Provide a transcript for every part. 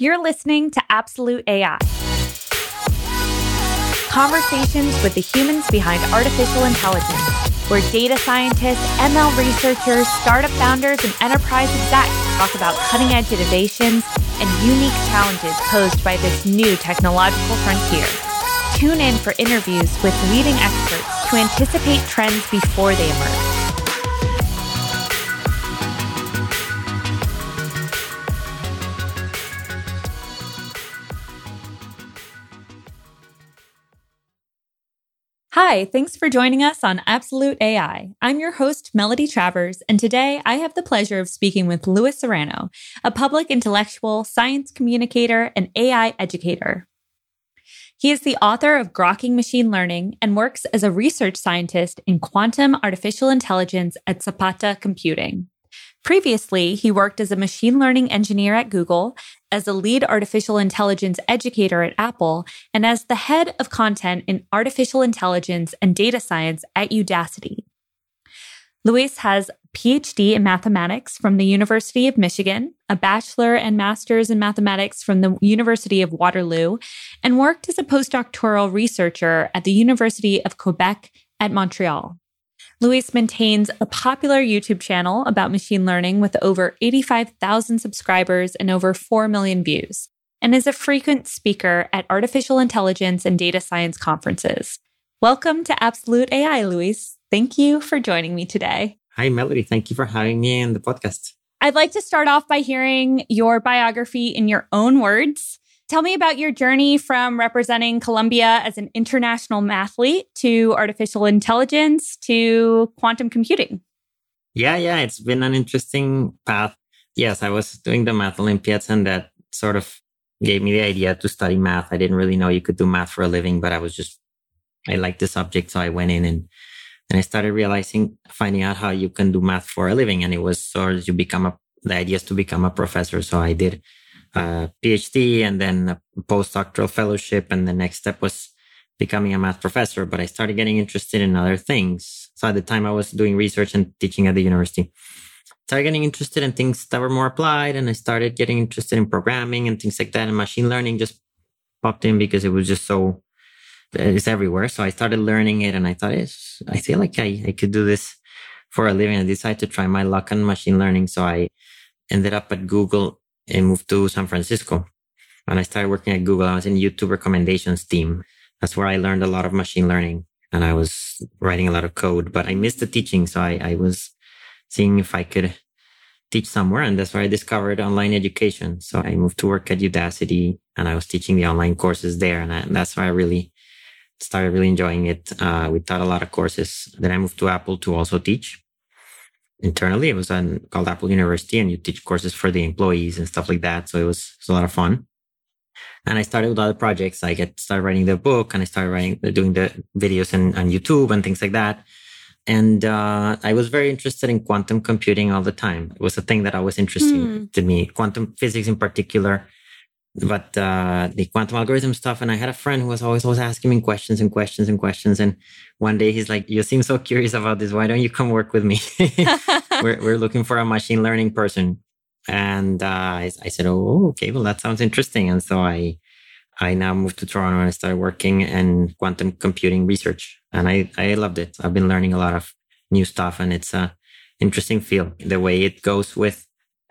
You're listening to Absolute AI conversations with the humans behind artificial intelligence, where data scientists, ML researchers, startup founders, and enterprise execs talk about cutting edge innovations and unique challenges posed by this new technological frontier. Tune in for interviews with leading experts to anticipate trends before they emerge. Hi, thanks for joining us on Absolute AI. I'm your host, Melody Travers, and today I have the pleasure of speaking with Luis Serrano, a public intellectual, science communicator, and AI educator. He is the author of Grokking Machine Learning and works as a research scientist in quantum artificial intelligence at Zapata Computing. Previously, he worked as a machine learning engineer at Google, as a lead artificial intelligence educator at Apple, and as the head of content in artificial intelligence and data science at Udacity. Luis has a PhD in mathematics from the University of Michigan, a bachelor and master's in mathematics from the University of Waterloo, and worked as a postdoctoral researcher at the University of Quebec at Montreal. Luis maintains a popular YouTube channel about machine learning with over 85,000 subscribers and over 4 million views, and is a frequent speaker at artificial intelligence and data science conferences. Welcome to Absolute AI, Luis. Thank you for joining me today. Hi, Melody. Thank you for having me in the podcast. I'd like to start off by hearing your biography in your own words. Tell me about your journey from representing Colombia as an international mathlete to artificial intelligence to quantum computing. Yeah, yeah, it's been an interesting path. Yes, I was doing the math Olympiads, and that sort of gave me the idea to study math. I didn't really know you could do math for a living, but I was just, I liked the subject. So I went in and, and I started realizing, finding out how you can do math for a living. And it was sort of you become a, the idea is to become a professor. So I did Uh, a PhD and then a postdoctoral fellowship. And the next step was becoming a math professor. But I started getting interested in other things. So at the time I was doing research and teaching at the university. Started getting interested in things that were more applied, and I started getting interested in programming and things like that. And machine learning just popped in because it was just so it's everywhere. So I started learning it, and I thought, it's I feel like I, I could do this for a living. I decided to try my luck on machine learning. So I ended up at Google and moved to San Francisco. And I started working at Google, I was in YouTube recommendations team. That's where I learned a lot of machine learning and I was writing a lot of code, but I missed the teaching. So I, I was seeing if I could teach somewhere. And that's where I discovered online education. So I moved to work at Udacity and I was teaching the online courses there. And, I, and that's why I really started really enjoying it. Uh, we taught a lot of courses. Then I moved to Apple to also teach internally. It was on, called Apple University, and you teach courses for the employees and stuff like that. So it was, it was a lot of fun. And I started with other projects. I get started writing the book, and I started writing, doing the videos on, on YouTube and things like that. And uh, I was very interested in quantum computing all the time. It was a thing that I was interesting mm. to me, quantum physics in particular but uh, the quantum algorithm stuff. And I had a friend who was always always asking me questions and questions and questions. And one day he's like, "You seem so curious about this. Why don't you come work with me? we're we're looking for a machine learning person." And uh, I, I, said, "Oh, okay. Well, that sounds interesting." And so I I now moved to Toronto and I started working in quantum computing research. And I I loved it. I've been learning a lot of new stuff, and it's a interesting field. The way it goes with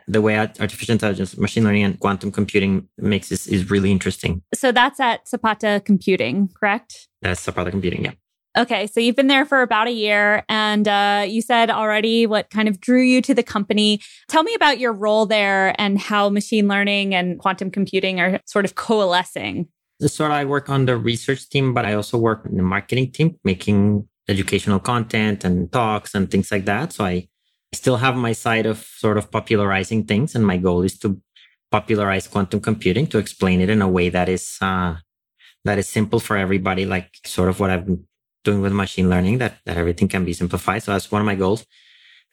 the way artificial intelligence, machine learning, and quantum computing makes this is really interesting. So that's at Zapata Computing, correct? That's Zapata Computing, yeah. Okay, so you've been there for about a year, and uh, you said already what kind of drew you to the company. Tell me about your role there and how machine learning and quantum computing are sort of coalescing. So I work on the research team, but I also work in the marketing team, making educational content and talks and things like that. So I still have my side of sort of popularizing things, and my goal is to popularize quantum computing to explain it in a way that is uh, that is simple for everybody, like sort of what I've been doing with machine learning, that that everything can be simplified. So that's one of my goals.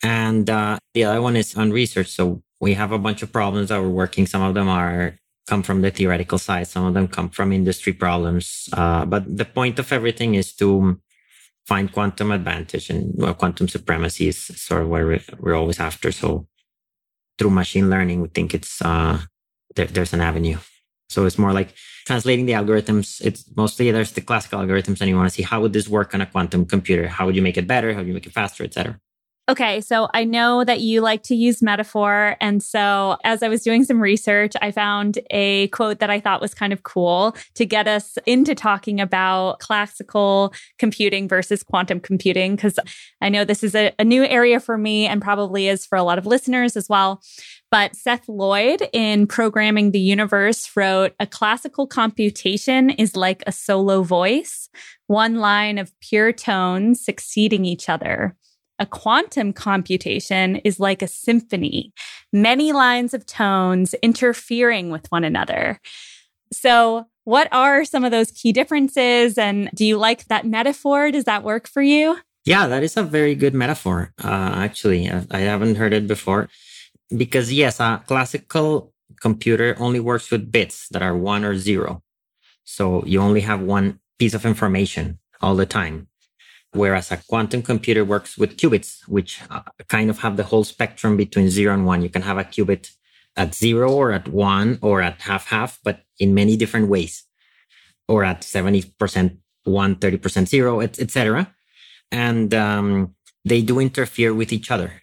And uh, the other one is on research. So we have a bunch of problems that we're working. Some of them are come from the theoretical side. Some of them come from industry problems. Uh, but the point of everything is to find quantum advantage and well, quantum supremacy is sort of what we're, we're always after. So through machine learning, we think it's uh, there, there's an avenue. So it's more like translating the algorithms. It's mostly there's the classical algorithms, and you want to see how would this work on a quantum computer? How would you make it better? How would you make it faster, etc. Okay, so I know that you like to use metaphor. And so as I was doing some research, I found a quote that I thought was kind of cool to get us into talking about classical computing versus quantum computing, because I know this is a, a, new area for me and probably is for a lot of listeners as well. But Seth Lloyd in Programming the Universe wrote a classical computation is like a solo voice, one line of pure tones succeeding each other. A quantum computation is like a symphony, many lines of tones interfering with one another. So, what are some of those key differences? And do you like that metaphor? Does that work for you? Yeah, that is a very good metaphor. Uh, actually, I, I haven't heard it before. Because, yes, a classical computer only works with bits that are one or zero. So you only have one piece of information all the time whereas a quantum computer works with qubits, which uh, kind of have the whole spectrum between zero and one. You can have a qubit at zero or at one or at half half, but in many different ways, or at 70% one, 30% zero, etc. And um, they do interfere with each other.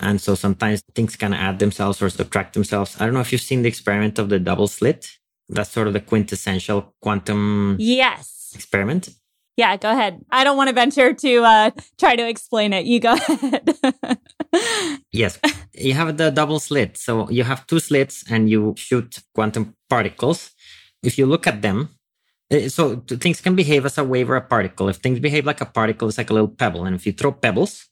And so sometimes things can add themselves or subtract themselves. I don't know if you've seen the experiment of the double slit. That's sort of the quintessential quantum yes experiment. Yeah, go ahead. I don't want to venture to uh, try to explain it. You go ahead. yes, you have the double slit. So you have two slits and you shoot quantum particles. If you look at them, eh, so things can behave as a wave or a particle. If things behave like a particle, it's like a little pebble. And if you throw pebbles,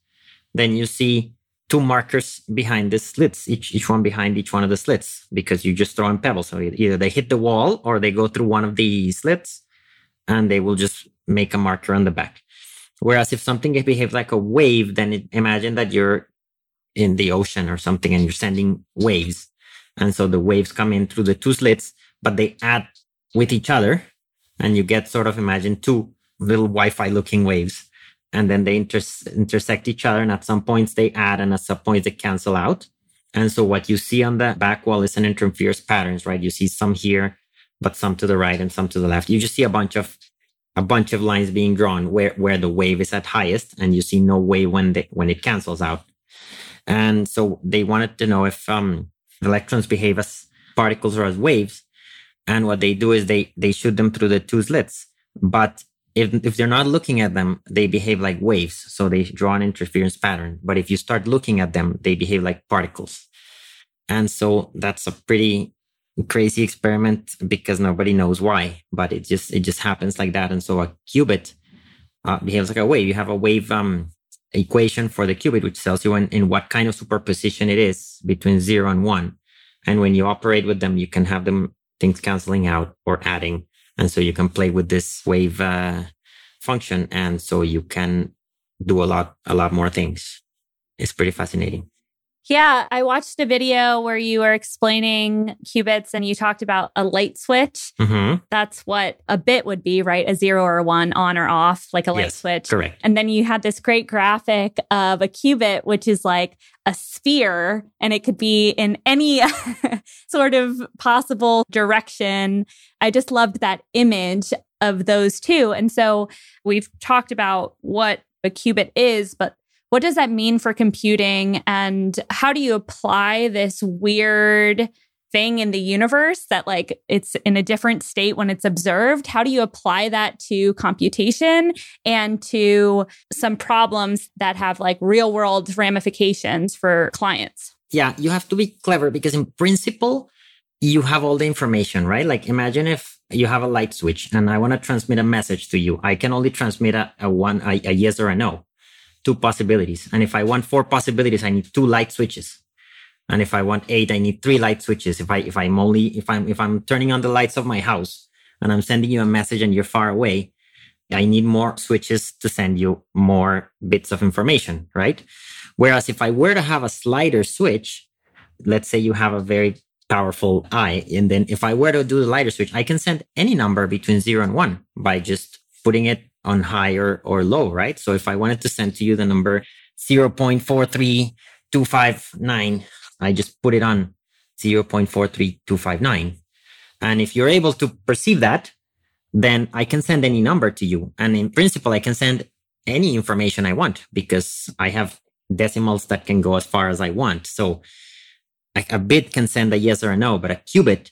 then you see two markers behind the slits, each, each one behind each one of the slits, because you just throw in pebbles. So either they hit the wall or they go through one of the slits and they will just make a marker on the back. Whereas if something behaves like a wave, then it, imagine that you're in the ocean or something and you're sending waves. And so the waves come in through the two slits, but they add with each other. And you get sort of imagine two little Wi Fi looking waves. And then they inter- intersect each other. And at some points they add and at some points they cancel out. And so what you see on the back wall is an interference patterns, right? You see some here, but some to the right and some to the left. You just see a bunch of a bunch of lines being drawn where, where the wave is at highest and you see no wave when they, when it cancels out. And so they wanted to know if um, electrons behave as particles or as waves. And what they do is they, they shoot them through the two slits. But if, if they're not looking at them, they behave like waves. So they draw an interference pattern. But if you start looking at them, they behave like particles. And so that's a pretty crazy experiment because nobody knows why, but it just it just happens like that. And so a qubit uh, behaves like a wave. You have a wave um, equation for the qubit, which tells you in, in what kind of superposition it is between zero and one. And when you operate with them, you can have them things canceling out or adding, and so you can play with this wave uh, function, and so you can do a lot a lot more things. It's pretty fascinating. Yeah, I watched a video where you were explaining qubits and you talked about a light switch. Mm-hmm. That's what a bit would be, right? A zero or a one on or off, like a light yes, switch. Correct. And then you had this great graphic of a qubit, which is like a sphere and it could be in any sort of possible direction. I just loved that image of those two. And so we've talked about what a qubit is, but what does that mean for computing? And how do you apply this weird thing in the universe that like it's in a different state when it's observed? How do you apply that to computation and to some problems that have like real world ramifications for clients? Yeah you have to be clever because in principle you have all the information right? Like imagine if you have a light switch and i want to transmit a message to you. I can only transmit a, a one a, a yes or a no two possibilities. And if I want four possibilities, I need two light switches. And if I want eight, I need three light switches. If I if I'm only if I'm if I'm turning on the lights of my house and I'm sending you a message and you're far away, I need more switches to send you more bits of information, right? Whereas if I were to have a slider switch, let's say you have a very powerful eye, and then if I were to do the lighter switch, I can send any number between zero and one by just putting it on higher or low, right? So if I wanted to send to you the number 0.43259, I just put it on 0.43259. And if you're able to perceive that, then I can send any number to you. And in principle, I can send any information I want because I have decimals that can go as far as I want. So a bit can send a yes or a no, but a qubit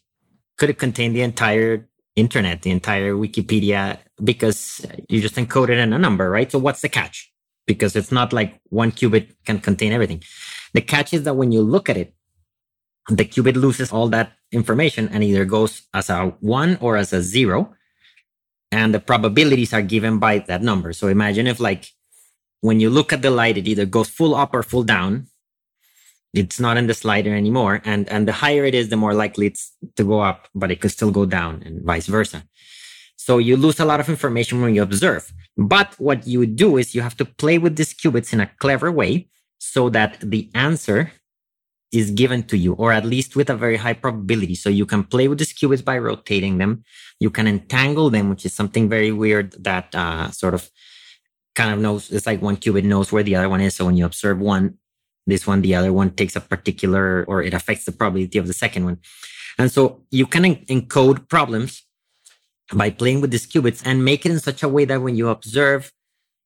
could contain the entire internet, the entire Wikipedia, because you just encode it in a number, right? So what's the catch? Because it's not like one qubit can contain everything. The catch is that when you look at it, the qubit loses all that information and either goes as a one or as a zero. And the probabilities are given by that number. So imagine if like when you look at the light, it either goes full up or full down. It's not in the slider anymore. And, and the higher it is, the more likely it's to go up, but it could still go down and vice versa. So you lose a lot of information when you observe. But what you do is you have to play with these qubits in a clever way so that the answer is given to you, or at least with a very high probability. So you can play with these qubits by rotating them. You can entangle them, which is something very weird that uh, sort of kind of knows. It's like one qubit knows where the other one is. So when you observe one, this one, the other one takes a particular, or it affects the probability of the second one. And so you can en- encode problems by playing with these qubits and make it in such a way that when you observe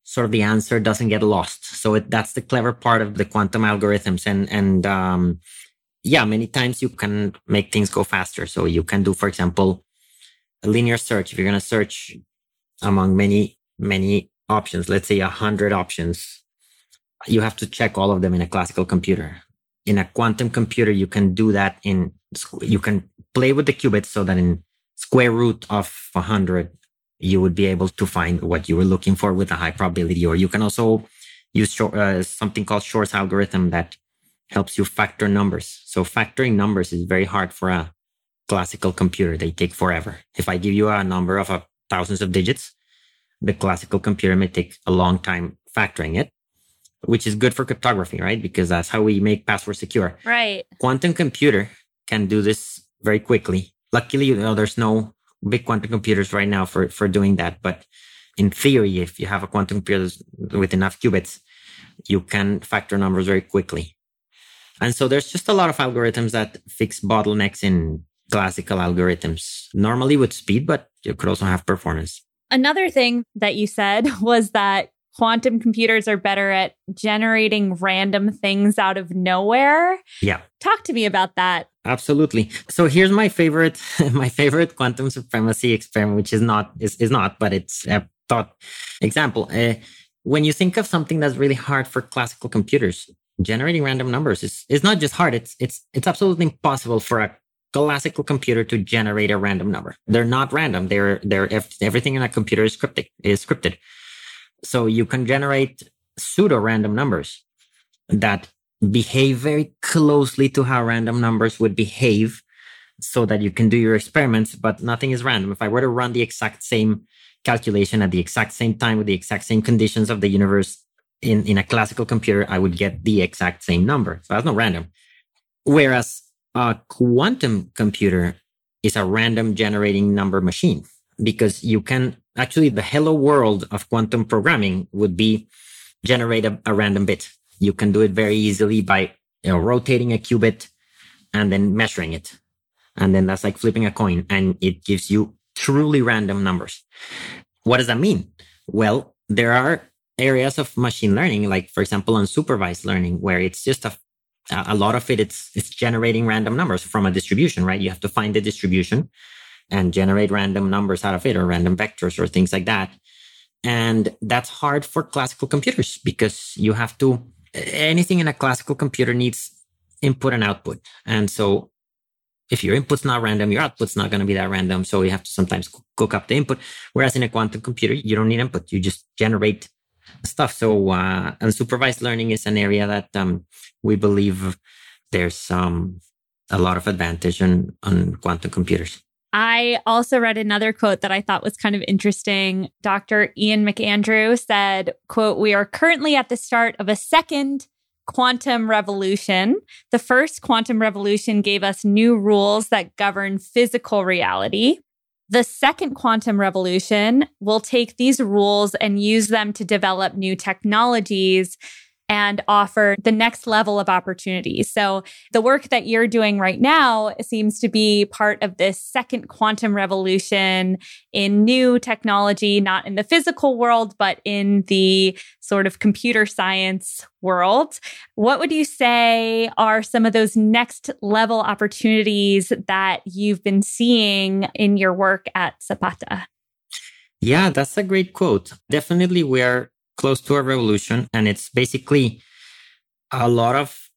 sort of the answer doesn't get lost. So it, that's the clever part of the quantum algorithms. And, and, um, yeah, many times you can make things go faster. So you can do, for example, a linear search. If you're going to search among many, many options, let's say a hundred options, you have to check all of them in a classical computer. In a quantum computer, you can do that in, you can play with the qubits so that in square root of a hundred, you would be able to find what you were looking for with a high probability. Or you can also use uh, something called Shor's algorithm that helps you factor numbers. So factoring numbers is very hard for a classical computer. They take forever. If I give you a number of uh, thousands of digits, the classical computer may take a long time factoring it, which is good for cryptography, right? Because that's how we make passwords secure. Right. Quantum computer can do this very quickly. Luckily, you know, there's no big quantum computers right now for, for doing that. But in theory, if you have a quantum computer with enough qubits, you can factor numbers very quickly. And so there's just a lot of algorithms that fix bottlenecks in classical algorithms, normally with speed, but you could also have performance. Another thing that you said was that quantum computers are better at generating random things out of nowhere. Yeah. Talk to me about that. Absolutely. So here's my favorite, my favorite quantum supremacy experiment, which is not, is, is not, but it's a thought example. Uh, when you think of something that's really hard for classical computers, generating random numbers is, is not just hard. It's, it's, it's absolutely impossible for a classical computer to generate a random number. They're not random. They're, they're, everything in a computer is scripted, is scripted. So you can generate pseudo random numbers that behave very closely to how random numbers would behave so that you can do your experiments, but nothing is random. If I were to run the exact same calculation at the exact same time with the exact same conditions of the universe in, in a classical computer, I would get the exact same number. So that's not random. Whereas a quantum computer is a random generating number machine because you can actually the hello world of quantum programming would be generate a, a random bit. You can do it very easily by you know, rotating a qubit and then measuring it. And then that's like flipping a coin and it gives you truly random numbers. What does that mean? Well, there are areas of machine learning, like for example, unsupervised learning, where it's just a a lot of it, it's it's generating random numbers from a distribution, right? You have to find the distribution and generate random numbers out of it or random vectors or things like that. And that's hard for classical computers because you have to, anything in a classical computer needs input and output. And so if your input's not random, your output's not going to be that random. So you have to sometimes cook up the input. Whereas in a quantum computer, you don't need input. You just generate stuff. So uh, unsupervised learning is an area that um, we believe there's um, a lot of advantage on, on quantum computers. I also read another quote that I thought was kind of interesting. Dr. Ian McAndrew said, quote, "We are currently at the start of a second quantum revolution. The first quantum revolution gave us new rules that govern physical reality. The second quantum revolution will take these rules and use them to develop new technologies and offer the next level of opportunities. So the work that you're doing right now seems to be part of this second quantum revolution in new technology, not in the physical world, but in the sort of computer science world. What would you say are some of those next level opportunities that you've been seeing in your work at Zapata? Yeah, that's a great quote. Definitely, we are close to a revolution, and it's basically a lot of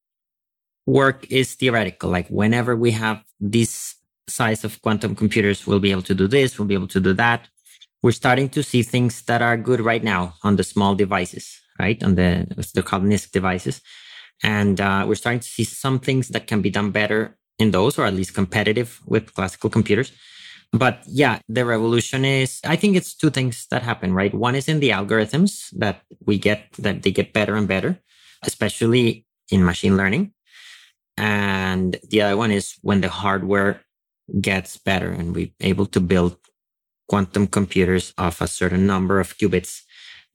work is theoretical. Like, whenever we have this size of quantum computers, we'll be able to do this, we'll be able to do that. We're starting to see things that are good right now on the small devices, right? On the, they're NISQ devices. And uh, we're starting to see some things that can be done better in those, or at least competitive with classical computers. But yeah, the revolution is, I think it's two things that happen, right? One is in the algorithms that we get, that they get better and better, especially in machine learning. And the other one is when the hardware gets better and we're able to build quantum computers of a certain number of qubits,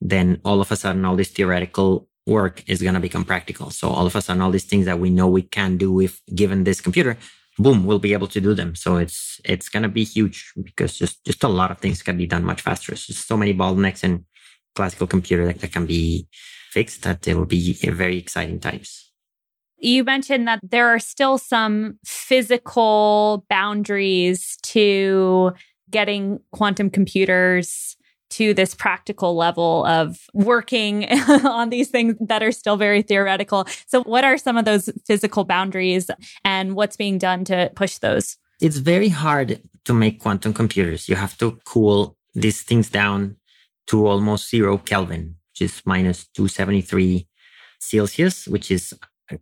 then all of a sudden, all this theoretical work is going to become practical. So all of a sudden, all these things that we know we can do if given this computer, boom, we'll be able to do them. So it's it's gonna be huge because just just a lot of things can be done much faster. There's just so many bottlenecks in classical computer that, that can be fixed that it will be very exciting times. You mentioned that there are still some physical boundaries to getting quantum computers to this practical level of working on these things that are still very theoretical. So, what are some of those physical boundaries and what's being done to push those? It's very hard to make quantum computers. You have to cool these things down to almost zero Kelvin, which is minus 273 Celsius, which is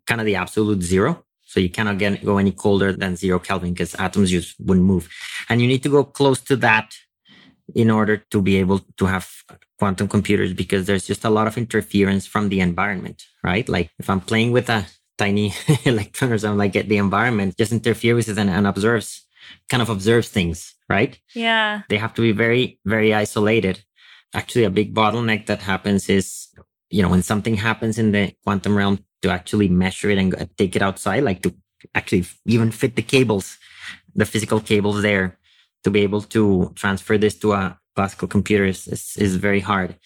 kind of the absolute zero. So you cannot get, go any colder than zero Kelvin because atoms just wouldn't move. And you need to go close to that in order to be able to have quantum computers because there's just a lot of interference from the environment, right? Like if I'm playing with a tiny electron or something like the environment just interferes and, and observes, kind of observes things, right? Yeah. They have to be very, very isolated. Actually, a big bottleneck that happens is, you know, when something happens in the quantum realm to actually measure it and take it outside, like to actually even fit the cables, the physical cables there to be able to transfer this to a classical computer is, is, is very hard.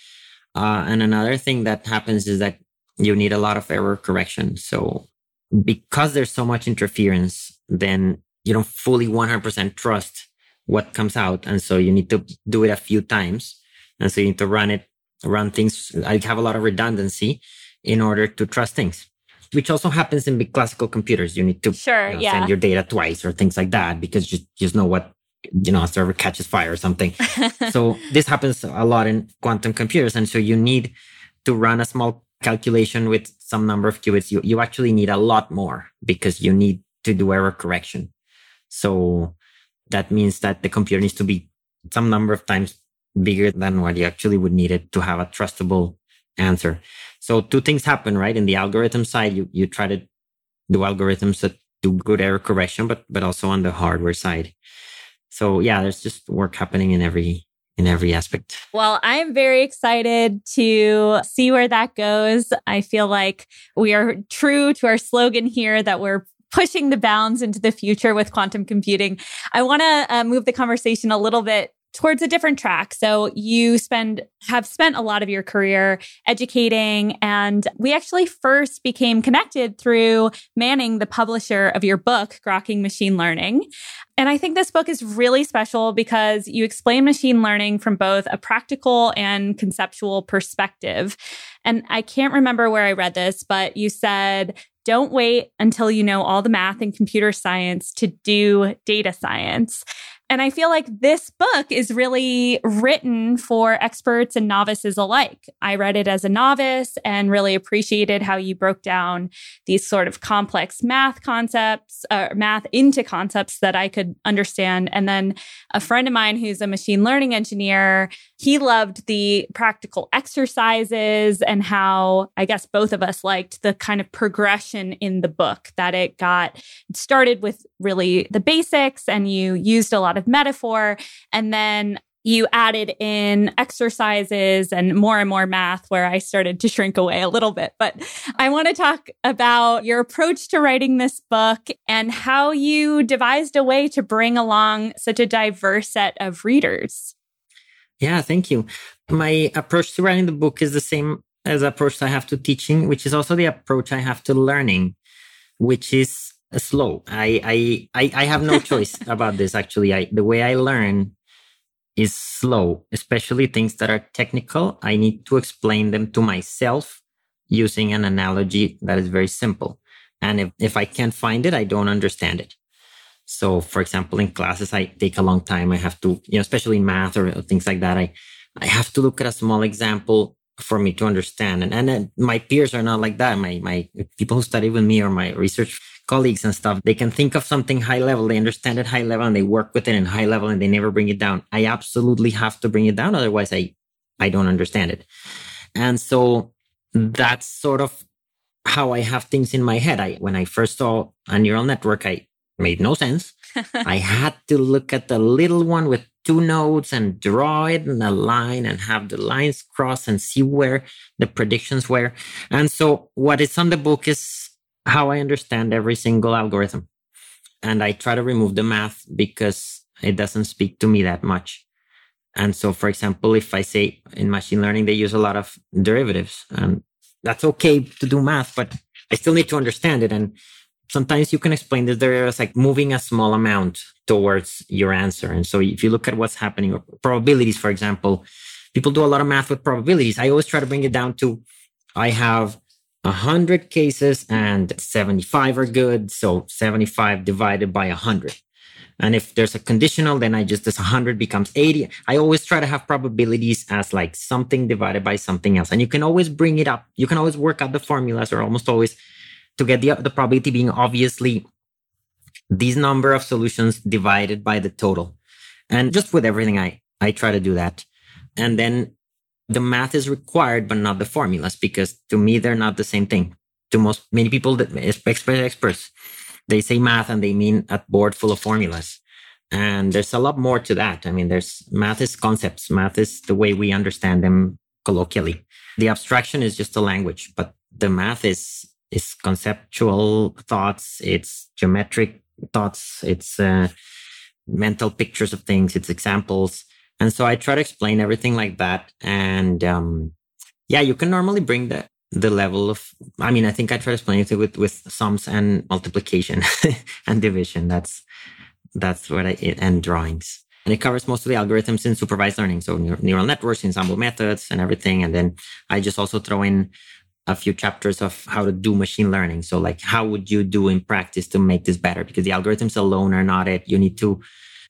Uh, and another thing that happens is that you need a lot of error correction. So because there's so much interference, then you don't fully 100% trust what comes out. And so you need to do it a few times. And so you need to run it, run things. I have a lot of redundancy in order to trust things, which also happens in big classical computers. You need to sure, you know, yeah. send your data twice or things like that because you just know what you know, a server catches fire or something. so this happens a lot in quantum computers. And so you need to run a small calculation with some number of qubits. You, you actually need a lot more because you need to do error correction. So that means that the computer needs to be some number of times bigger than what you actually would need it to have a trustable answer. So two things happen, right? In the algorithm side, you, you try to do algorithms that do good error correction, but, but also on the hardware side so yeah, there's just work happening in every in every aspect. Well, I am very excited to see where that goes. I feel like we are true to our slogan here that we're pushing the bounds into the future with quantum computing. I want to uh, move the conversation a little bit towards a different track. So you spend have spent a lot of your career educating and we actually first became connected through Manning, the publisher of your book, Grokking Machine Learning. And I think this book is really special because you explain machine learning from both a practical and conceptual perspective. And I can't remember where I read this, but you said don't wait until you know all the math and computer science to do data science. And I feel like this book is really written for experts and novices alike. I read it as a novice and really appreciated how you broke down these sort of complex math concepts, uh, math into concepts that I could understand. And then a friend of mine who's a machine learning engineer, he loved the practical exercises and how I guess both of us liked the kind of progression in the book that it got it started with really the basics and you used a lot lot of metaphor. And then you added in exercises and more and more math where I started to shrink away a little bit. But I want to talk about your approach to writing this book and how you devised a way to bring along such a diverse set of readers. Yeah, thank you. My approach to writing the book is the same as approach I have to teaching, which is also the approach I have to learning, which is slow. I I I, have no choice about this actually. I the way I learn is slow, especially things that are technical. I need to explain them to myself using an analogy that is very simple. And if, if I can't find it, I don't understand it. So, for example, in classes, I take a long time. I have to, you know, especially in math or things like that, I, I have to look at a small example for me to understand. And, and my peers are not like that. My, my people who study with me or my research colleagues and stuff, they can think of something high level, they understand it high level and they work with it in high level and they never bring it down. I absolutely have to bring it down. Otherwise I, I don't understand it. And so that's sort of how I have things in my head. I, when I first saw a neural network, I made no sense. I had to look at the little one with two nodes and draw it in a line and have the lines cross and see where the predictions were. And so what is on the book is how I understand every single algorithm. And I try to remove the math because it doesn't speak to me that much. And so, for example, if I say in machine learning, they use a lot of derivatives and that's okay to do math, but I still need to understand it. And sometimes you can explain that there is like moving a small amount towards your answer. And so if you look at what's happening, probabilities, for example, people do a lot of math with probabilities. I always try to bring it down to I have 100 cases and 75 are good. So 75 divided by 100. And if there's a conditional, then I just, this 100 becomes 80. I always try to have probabilities as like something divided by something else. And you can always bring it up. You can always work out the formulas or almost always to get the, the probability being obviously these number of solutions divided by the total. And just with everything, I, I try to do that. And then the math is required, but not the formulas, because to me, they're not the same thing. To most, many people that experts, they say math and they mean a board full of formulas. And there's a lot more to that. I mean, there's math is concepts. Math is the way we understand them colloquially. The abstraction is just a language, but the math is, is conceptual thoughts. It's geometric thoughts. It's, uh, mental pictures of things. It's examples. And so I try to explain everything like that. And um, yeah, you can normally bring the the level of I mean, I think I try to explain it with with sums and multiplication and division. That's that's what I and drawings. And it covers most of the algorithms in supervised learning. So neural networks, ensemble methods and everything. And then I just also throw in a few chapters of how to do machine learning. So like how would you do in practice to make this better? Because the algorithms alone are not it. You need to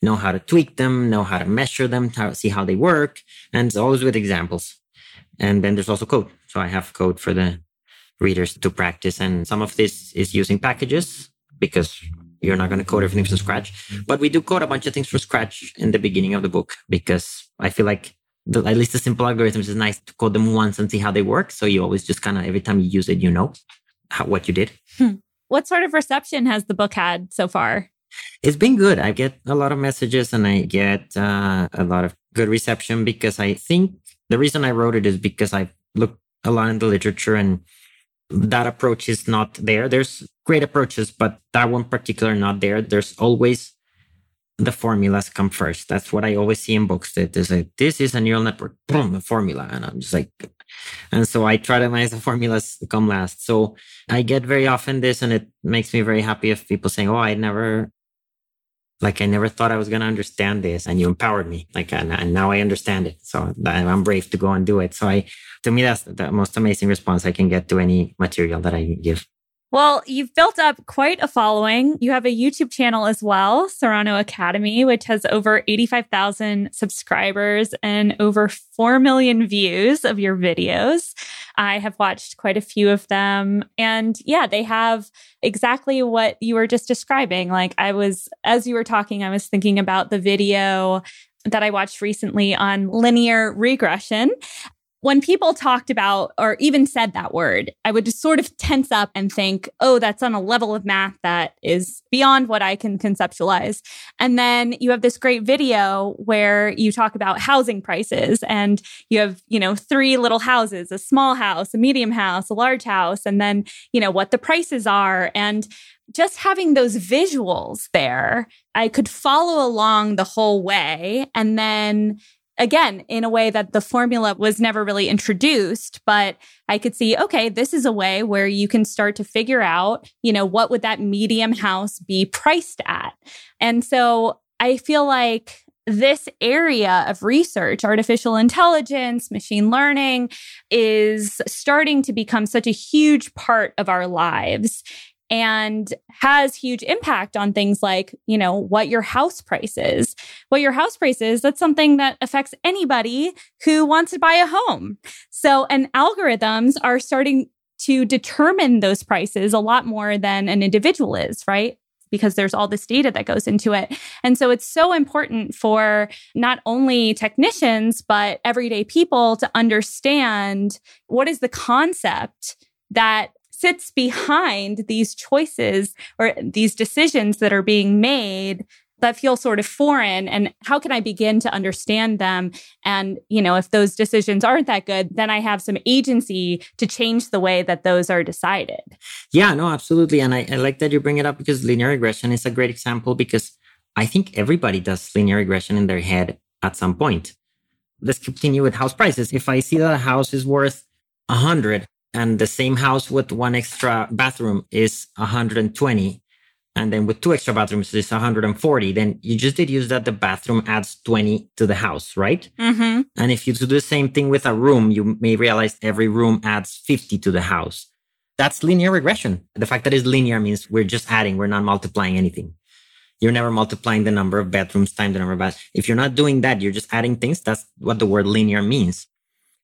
know how to tweak them, know how to measure them, see how they work, and it's always with examples. And then there's also code. So I have code for the readers to practice. And some of this is using packages because you're not going to code everything from scratch. But we do code a bunch of things from scratch in the beginning of the book because I feel like the, at least the simple algorithms is nice to code them once and see how they work. So you always just kind of every time you use it, you know how, what you did. Hmm. What sort of reception has the book had so far? It's been good. I get a lot of messages and I get uh, a lot of good reception because I think the reason I wrote it is because I looked a lot in the literature and that approach is not there. There's great approaches, but that one particular not there. There's always the formulas come first. That's what I always see in books. That there's like this is a neural network, boom, a formula, and I'm just like, and so I try to make the formulas come last. So I get very often this, and it makes me very happy if people saying, "Oh, I never like I never thought I was going to understand this and you empowered me. Like, and, and, now I understand it. So I'm brave to go and do it. So I, to me, that's the most amazing response I can get to any material that I give. Well, you've built up quite a following. You have a YouTube channel as well, Serrano Academy, which has over 85,000 subscribers and over 4 million views of your videos. I have watched quite a few of them. And yeah, they have exactly what you were just describing. Like I was, as you were talking, I was thinking about the video that I watched recently on linear regression when people talked about or even said that word, I would just sort of tense up and think, oh, that's on a level of math that is beyond what I can conceptualize. And then you have this great video where you talk about housing prices and you have, you know, three little houses, a small house, a medium house, a large house, and then, you know, what the prices are. And just having those visuals there, I could follow along the whole way. And then again, in a way that the formula was never really introduced, but I could see, okay, this is a way where you can start to figure out, you know, what would that medium house be priced at? And so I feel like this area of research, artificial intelligence, machine learning, is starting to become such a huge part of our lives and has huge impact on things like, you know, what your house price is. What your house price is, that's something that affects anybody who wants to buy a home. So, and algorithms are starting to determine those prices a lot more than an individual is, right? Because there's all this data that goes into it. And so it's so important for not only technicians, but everyday people to understand what is the concept that sits behind these choices or these decisions that are being made that feel sort of foreign and how can i begin to understand them? And you know if those decisions aren't that good then i have some agency to change the way that those are decided. Yeah no absolutely. And I, I like that you bring it up because linear regression is a great example because i think everybody does linear regression in their head at some point. Let's continue with house prices. If i see that a house is worth 100 and the same house with one extra bathroom is 120 and then with two extra bathrooms is 140 then you just deduce that the bathroom adds 20 to the house right? Mm-hmm. and if you do the same thing with a room you may realize every room adds 50 to the house. That's linear regression. The fact that it's linear means we're just adding we're not multiplying anything. You're never multiplying the number of bedrooms times the number of bathrooms if you're not doing that you're just adding things that's what the word linear means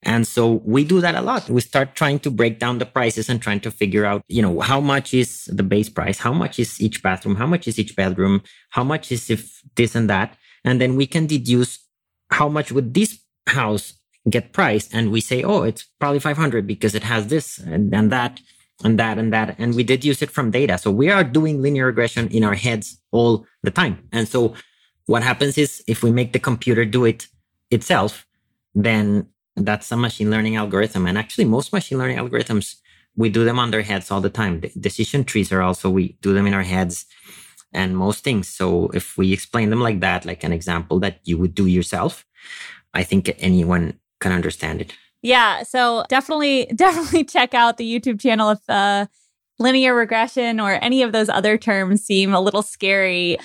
and so we do that a lot. We start trying to break down the prices and trying to figure out, you know, how much is the base price? How much is each bathroom? How much is each bedroom? How much is if this and that? And then we can deduce how much would this house get priced? And we say, oh, it's probably 500 because it has this and, and that and that and that. And we deduce it from data. So we are doing linear regression in our heads all the time. And so what happens is if we make the computer do it itself, then that's a machine learning algorithm. And actually, most machine learning algorithms, we do them on their heads all the time. The decision trees are also, we do them in our heads and most things. So if we explain them like that, like an example that you would do yourself, I think anyone can understand it. Yeah. So definitely, definitely check out the YouTube channel if uh, linear regression or any of those other terms seem a little scary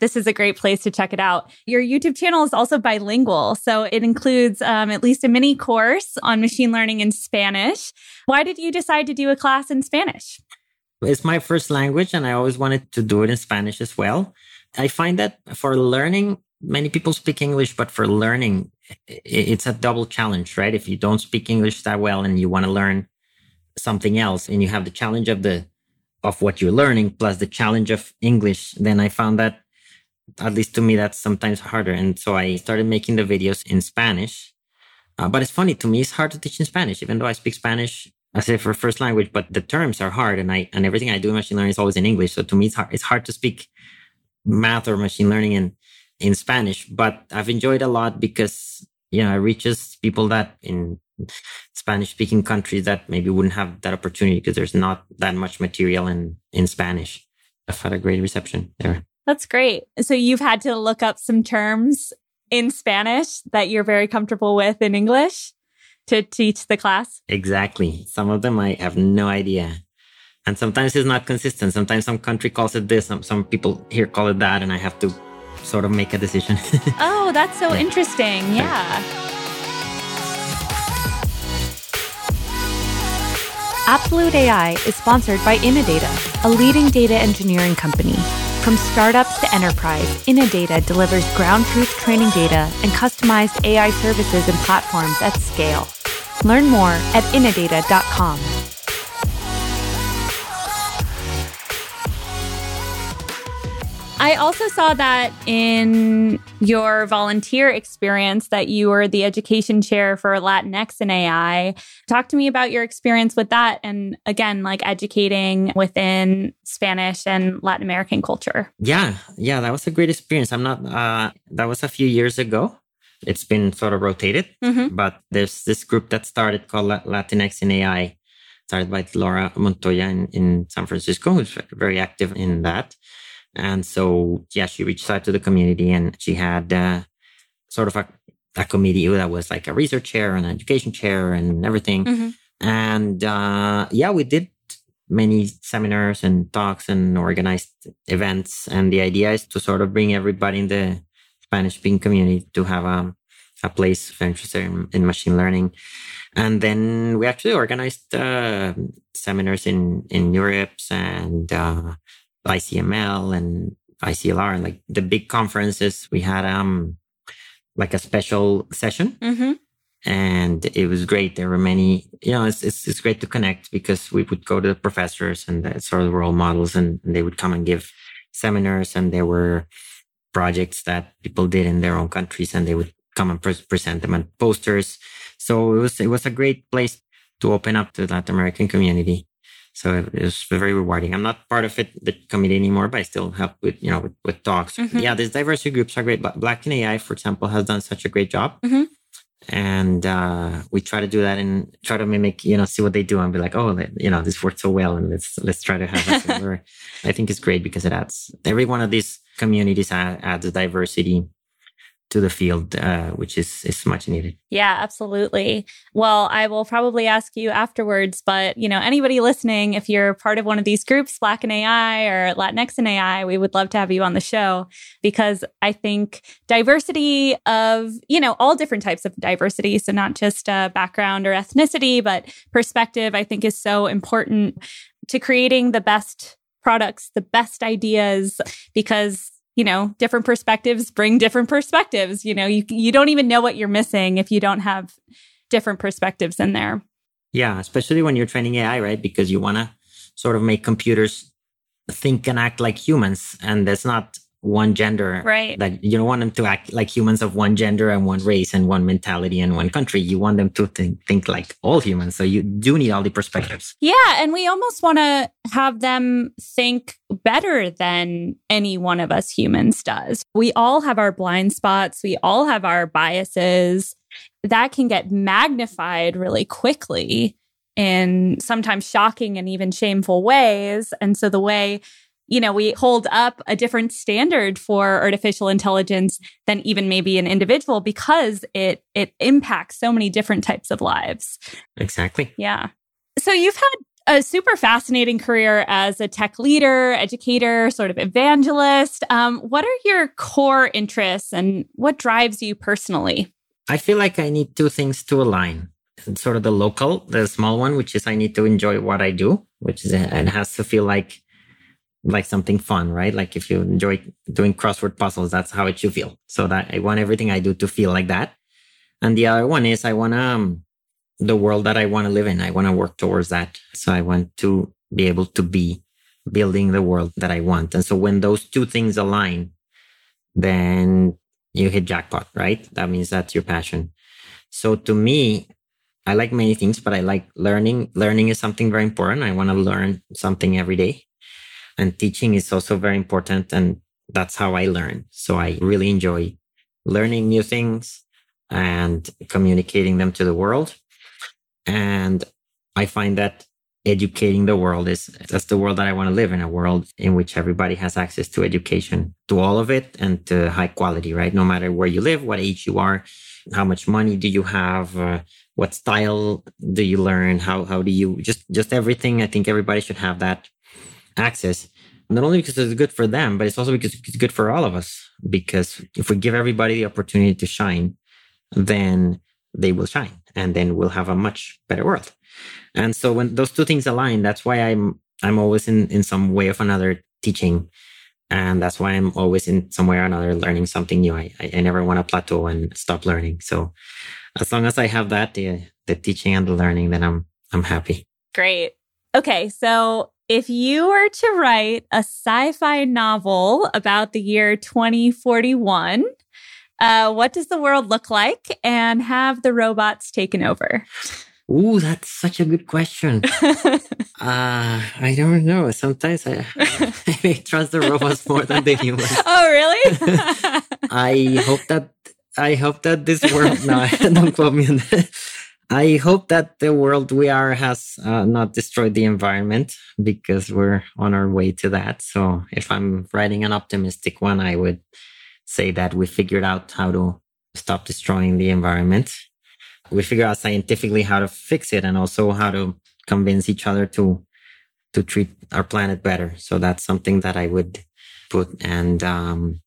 this is a great place to check it out. Your YouTube channel is also bilingual, so it includes um, at least a mini course on machine learning in Spanish. Why did you decide to do a class in Spanish? It's my first language, and I always wanted to do it in Spanish as well. I find that for learning, many people speak English, but for learning, it's a double challenge, right? If you don't speak English that well and you want to learn something else, and you have the challenge of the of what you're learning plus the challenge of English, then I found that at least to me, that's sometimes harder. And so I started making the videos in Spanish. Uh, but it's funny to me, it's hard to teach in Spanish, even though I speak Spanish as if for first language, but the terms are hard. And I, and everything I do in machine learning is always in English. So to me, it's hard, it's hard to speak math or machine learning in, in Spanish, but I've enjoyed a lot because, you know, it reaches people that in Spanish speaking countries that maybe wouldn't have that opportunity because there's not that much material in, in Spanish. I've had a great reception there. That's great. So you've had to look up some terms in Spanish that you're very comfortable with in English to teach the class? Exactly. Some of them I have no idea. And sometimes it's not consistent. Sometimes some country calls it this, some, some people here call it that, and I have to sort of make a decision. oh, that's so yeah. interesting. Yeah. Absolute AI is sponsored by Innodata, a leading data engineering company. From startups to enterprise, Innodata delivers ground truth training data and customized AI services and platforms at scale. Learn more at innodata.com. I also saw that in your volunteer experience that you were the education chair for Latinx in AI. Talk to me about your experience with that and again, like educating within Spanish and Latin American culture. Yeah, yeah, that was a great experience. I'm not, uh, that was a few years ago. It's been sort of rotated, mm-hmm. but there's this group that started called Latinx in AI, started by Laura Montoya in, in San Francisco, who's very active in that. And so, yeah, she reached out to the community and she had uh, sort of a, a committee that was like a research chair and an education chair and everything. Mm-hmm. And uh, yeah, we did many seminars and talks and organized events. And the idea is to sort of bring everybody in the Spanish speaking community to have a, a place of interest in, in machine learning. And then we actually organized uh, seminars in, in Europe and uh, ICML and ICLR and like the big conferences, we had um like a special session. Mm-hmm. And it was great. There were many, you know, it's, it's, it's great to connect because we would go to the professors and the sort of role models and, and they would come and give seminars and there were projects that people did in their own countries and they would come and pre- present them on posters. So it was, it was a great place to open up to the Latin American community. So it was very rewarding. I'm not part of it, the committee anymore, but I still help with, you know, with, with talks. Mm-hmm. Yeah, these diversity groups are great. Black in AI, for example, has done such a great job. Mm-hmm. And uh, we try to do that and try to mimic, you know, see what they do and be like, oh, you know, this worked so well, and let's let's try to have a similar. I think it's great because it adds every one of these communities adds diversity to the field, uh, which is is much needed. Yeah, absolutely. Well, I will probably ask you afterwards, but you know, anybody listening, if you're part of one of these groups, Black in AI or Latinx in AI, we would love to have you on the show because I think diversity of you know all different types of diversity, so not just uh, background or ethnicity, but perspective, I think is so important to creating the best products, the best ideas, because you know, different perspectives bring different perspectives. You know, you you don't even know what you're missing if you don't have different perspectives in there. Yeah, especially when you're training AI, right? Because you want to sort of make computers think and act like humans, and that's not one gender. Right. That you don't want them to act like humans of one gender and one race and one mentality and one country. You want them to think, think like all humans. So you do need all the perspectives. Yeah. And we almost want to have them think better than any one of us humans does. We all have our blind spots. We all have our biases that can get magnified really quickly in sometimes shocking and even shameful ways. And so the way you know, we hold up a different standard for artificial intelligence than even maybe an individual because it it impacts so many different types of lives. Exactly. Yeah. So you've had a super fascinating career as a tech leader, educator, sort of evangelist. Um, what are your core interests and what drives you personally? I feel like I need two things to align. Sort of the local, the small one, which is I need to enjoy what I do, which is it has to feel like like something fun, right? Like if you enjoy doing crossword puzzles, that's how it should feel. So that I want everything I do to feel like that. And the other one is I want um, the world that I want to live in. I want to work towards that. So I want to be able to be building the world that I want. And so when those two things align, then you hit jackpot, right? That means that's your passion. So to me, I like many things, but I like learning. Learning is something very important. I want to learn something every day and teaching is also very important. And that's how I learn. So I really enjoy learning new things and communicating them to the world. And I find that educating the world is that's the world that I want to live in a world in which everybody has access to education, to all of it and to high quality, right? No matter where you live, what age you are, how much money do you have, uh, what style do you learn, how, how do you just, just everything. I think everybody should have that access, not only because it's good for them, but it's also because it's good for all of us. Because if we give everybody the opportunity to shine, then they will shine and then we'll have a much better world. And so when those two things align, that's why I'm, I'm always in, in some way of another teaching. And that's why I'm always in some way or another learning something new. I, I, never want to plateau and stop learning. So as long as I have that, the, the teaching and the learning, then I'm, I'm happy. Great. Okay. So if you were to write a sci fi novel about the year 2041, uh, what does the world look like and have the robots taken over? Ooh, that's such a good question. uh, I don't know. Sometimes I, I trust the robots more than the humans. Oh, really? I hope that I hope that this world. No, don't quote me on that. I hope that the world we are has uh, not destroyed the environment because we're on our way to that. So if I'm writing an optimistic one, I would say that we figured out how to stop destroying the environment. We figure out scientifically how to fix it and also how to convince each other to to treat our planet better. So that's something that I would put. And um,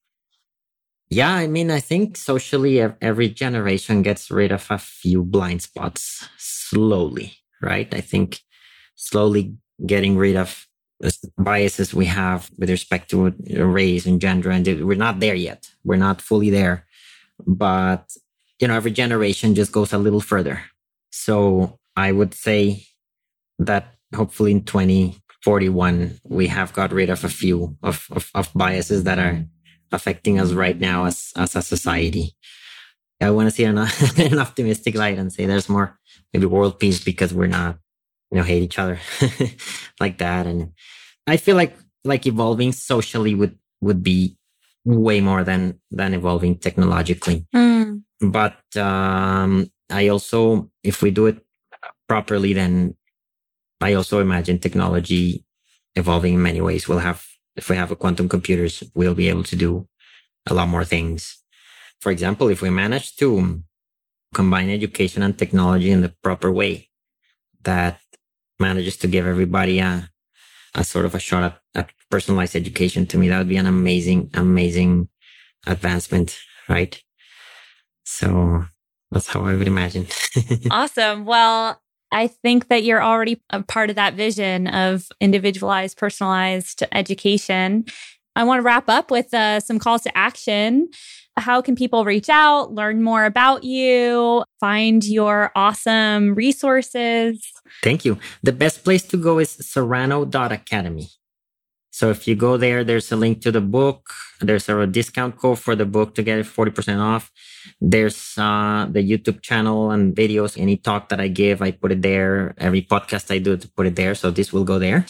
yeah, I mean, I think socially every generation gets rid of a few blind spots slowly, right? I think slowly getting rid of biases we have with respect to uh, race and gender, and we're not there yet. We're not fully there, but you know, every generation just goes a little further. So I would say that hopefully in 2041 we have got rid of a few of, of, of biases that are affecting us right now as, as a society. I want to see an, an optimistic light and say there's more maybe world peace because we're not, you know, hate each other like that. And I feel like like evolving socially would would be way more than than evolving technologically. Mm. But um, I also, if we do it properly, then I also imagine technology evolving in many ways. We'll have if we have a quantum computers, we'll be able to do a lot more things. For example, if we manage to combine education and technology in the proper way, that manages to give everybody a, a sort of a shot at, at personalized education. To me, that would be an amazing, amazing advancement, right? So that's how I would imagine. awesome. Well, I think that you're already a part of that vision of individualized, personalized education. I want to wrap up with uh, some calls to action. How can people reach out, learn more about you, find your awesome resources? Thank you. The best place to go is serrano.academy. So if you go there, there's a link to the book. There's a discount code for the book to get it 40% off. There's uh, the YouTube channel and videos. Any talk that I give, I put it there. Every podcast I do to put it there. So this will go there,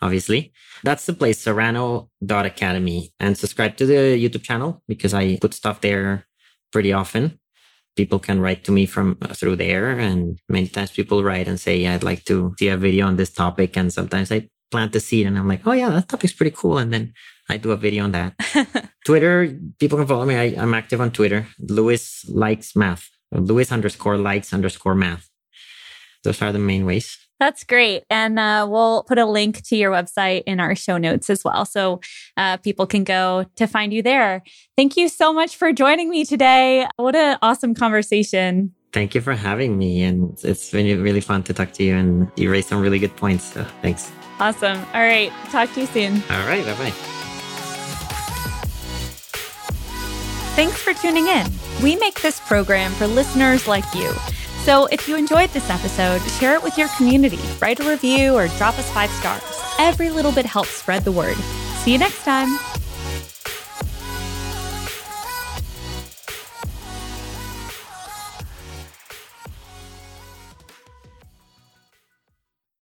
obviously. That's the place, serrano.academy. And subscribe to the YouTube channel because I put stuff there pretty often. People can write to me from uh, through there. And many times people write and say, yeah, I'd like to see a video on this topic. And sometimes I plant the seed and I'm like, oh yeah, that topic's pretty cool. And then I do a video on that. Twitter, people can follow me. I, am active on Twitter. Luis likes math. Luis underscore likes underscore math. Those are the main ways. That's great. And uh, we'll put a link to your website in our show notes as well. So uh, people can go to find you there. Thank you so much for joining me today. What an awesome conversation. Thank you for having me. And it's been really fun to talk to you. And you raised some really good points. So thanks. Awesome. All right. Talk to you soon. All right. Bye bye. Thanks for tuning in. We make this program for listeners like you. So if you enjoyed this episode, share it with your community, write a review, or drop us five stars. Every little bit helps spread the word. See you next time.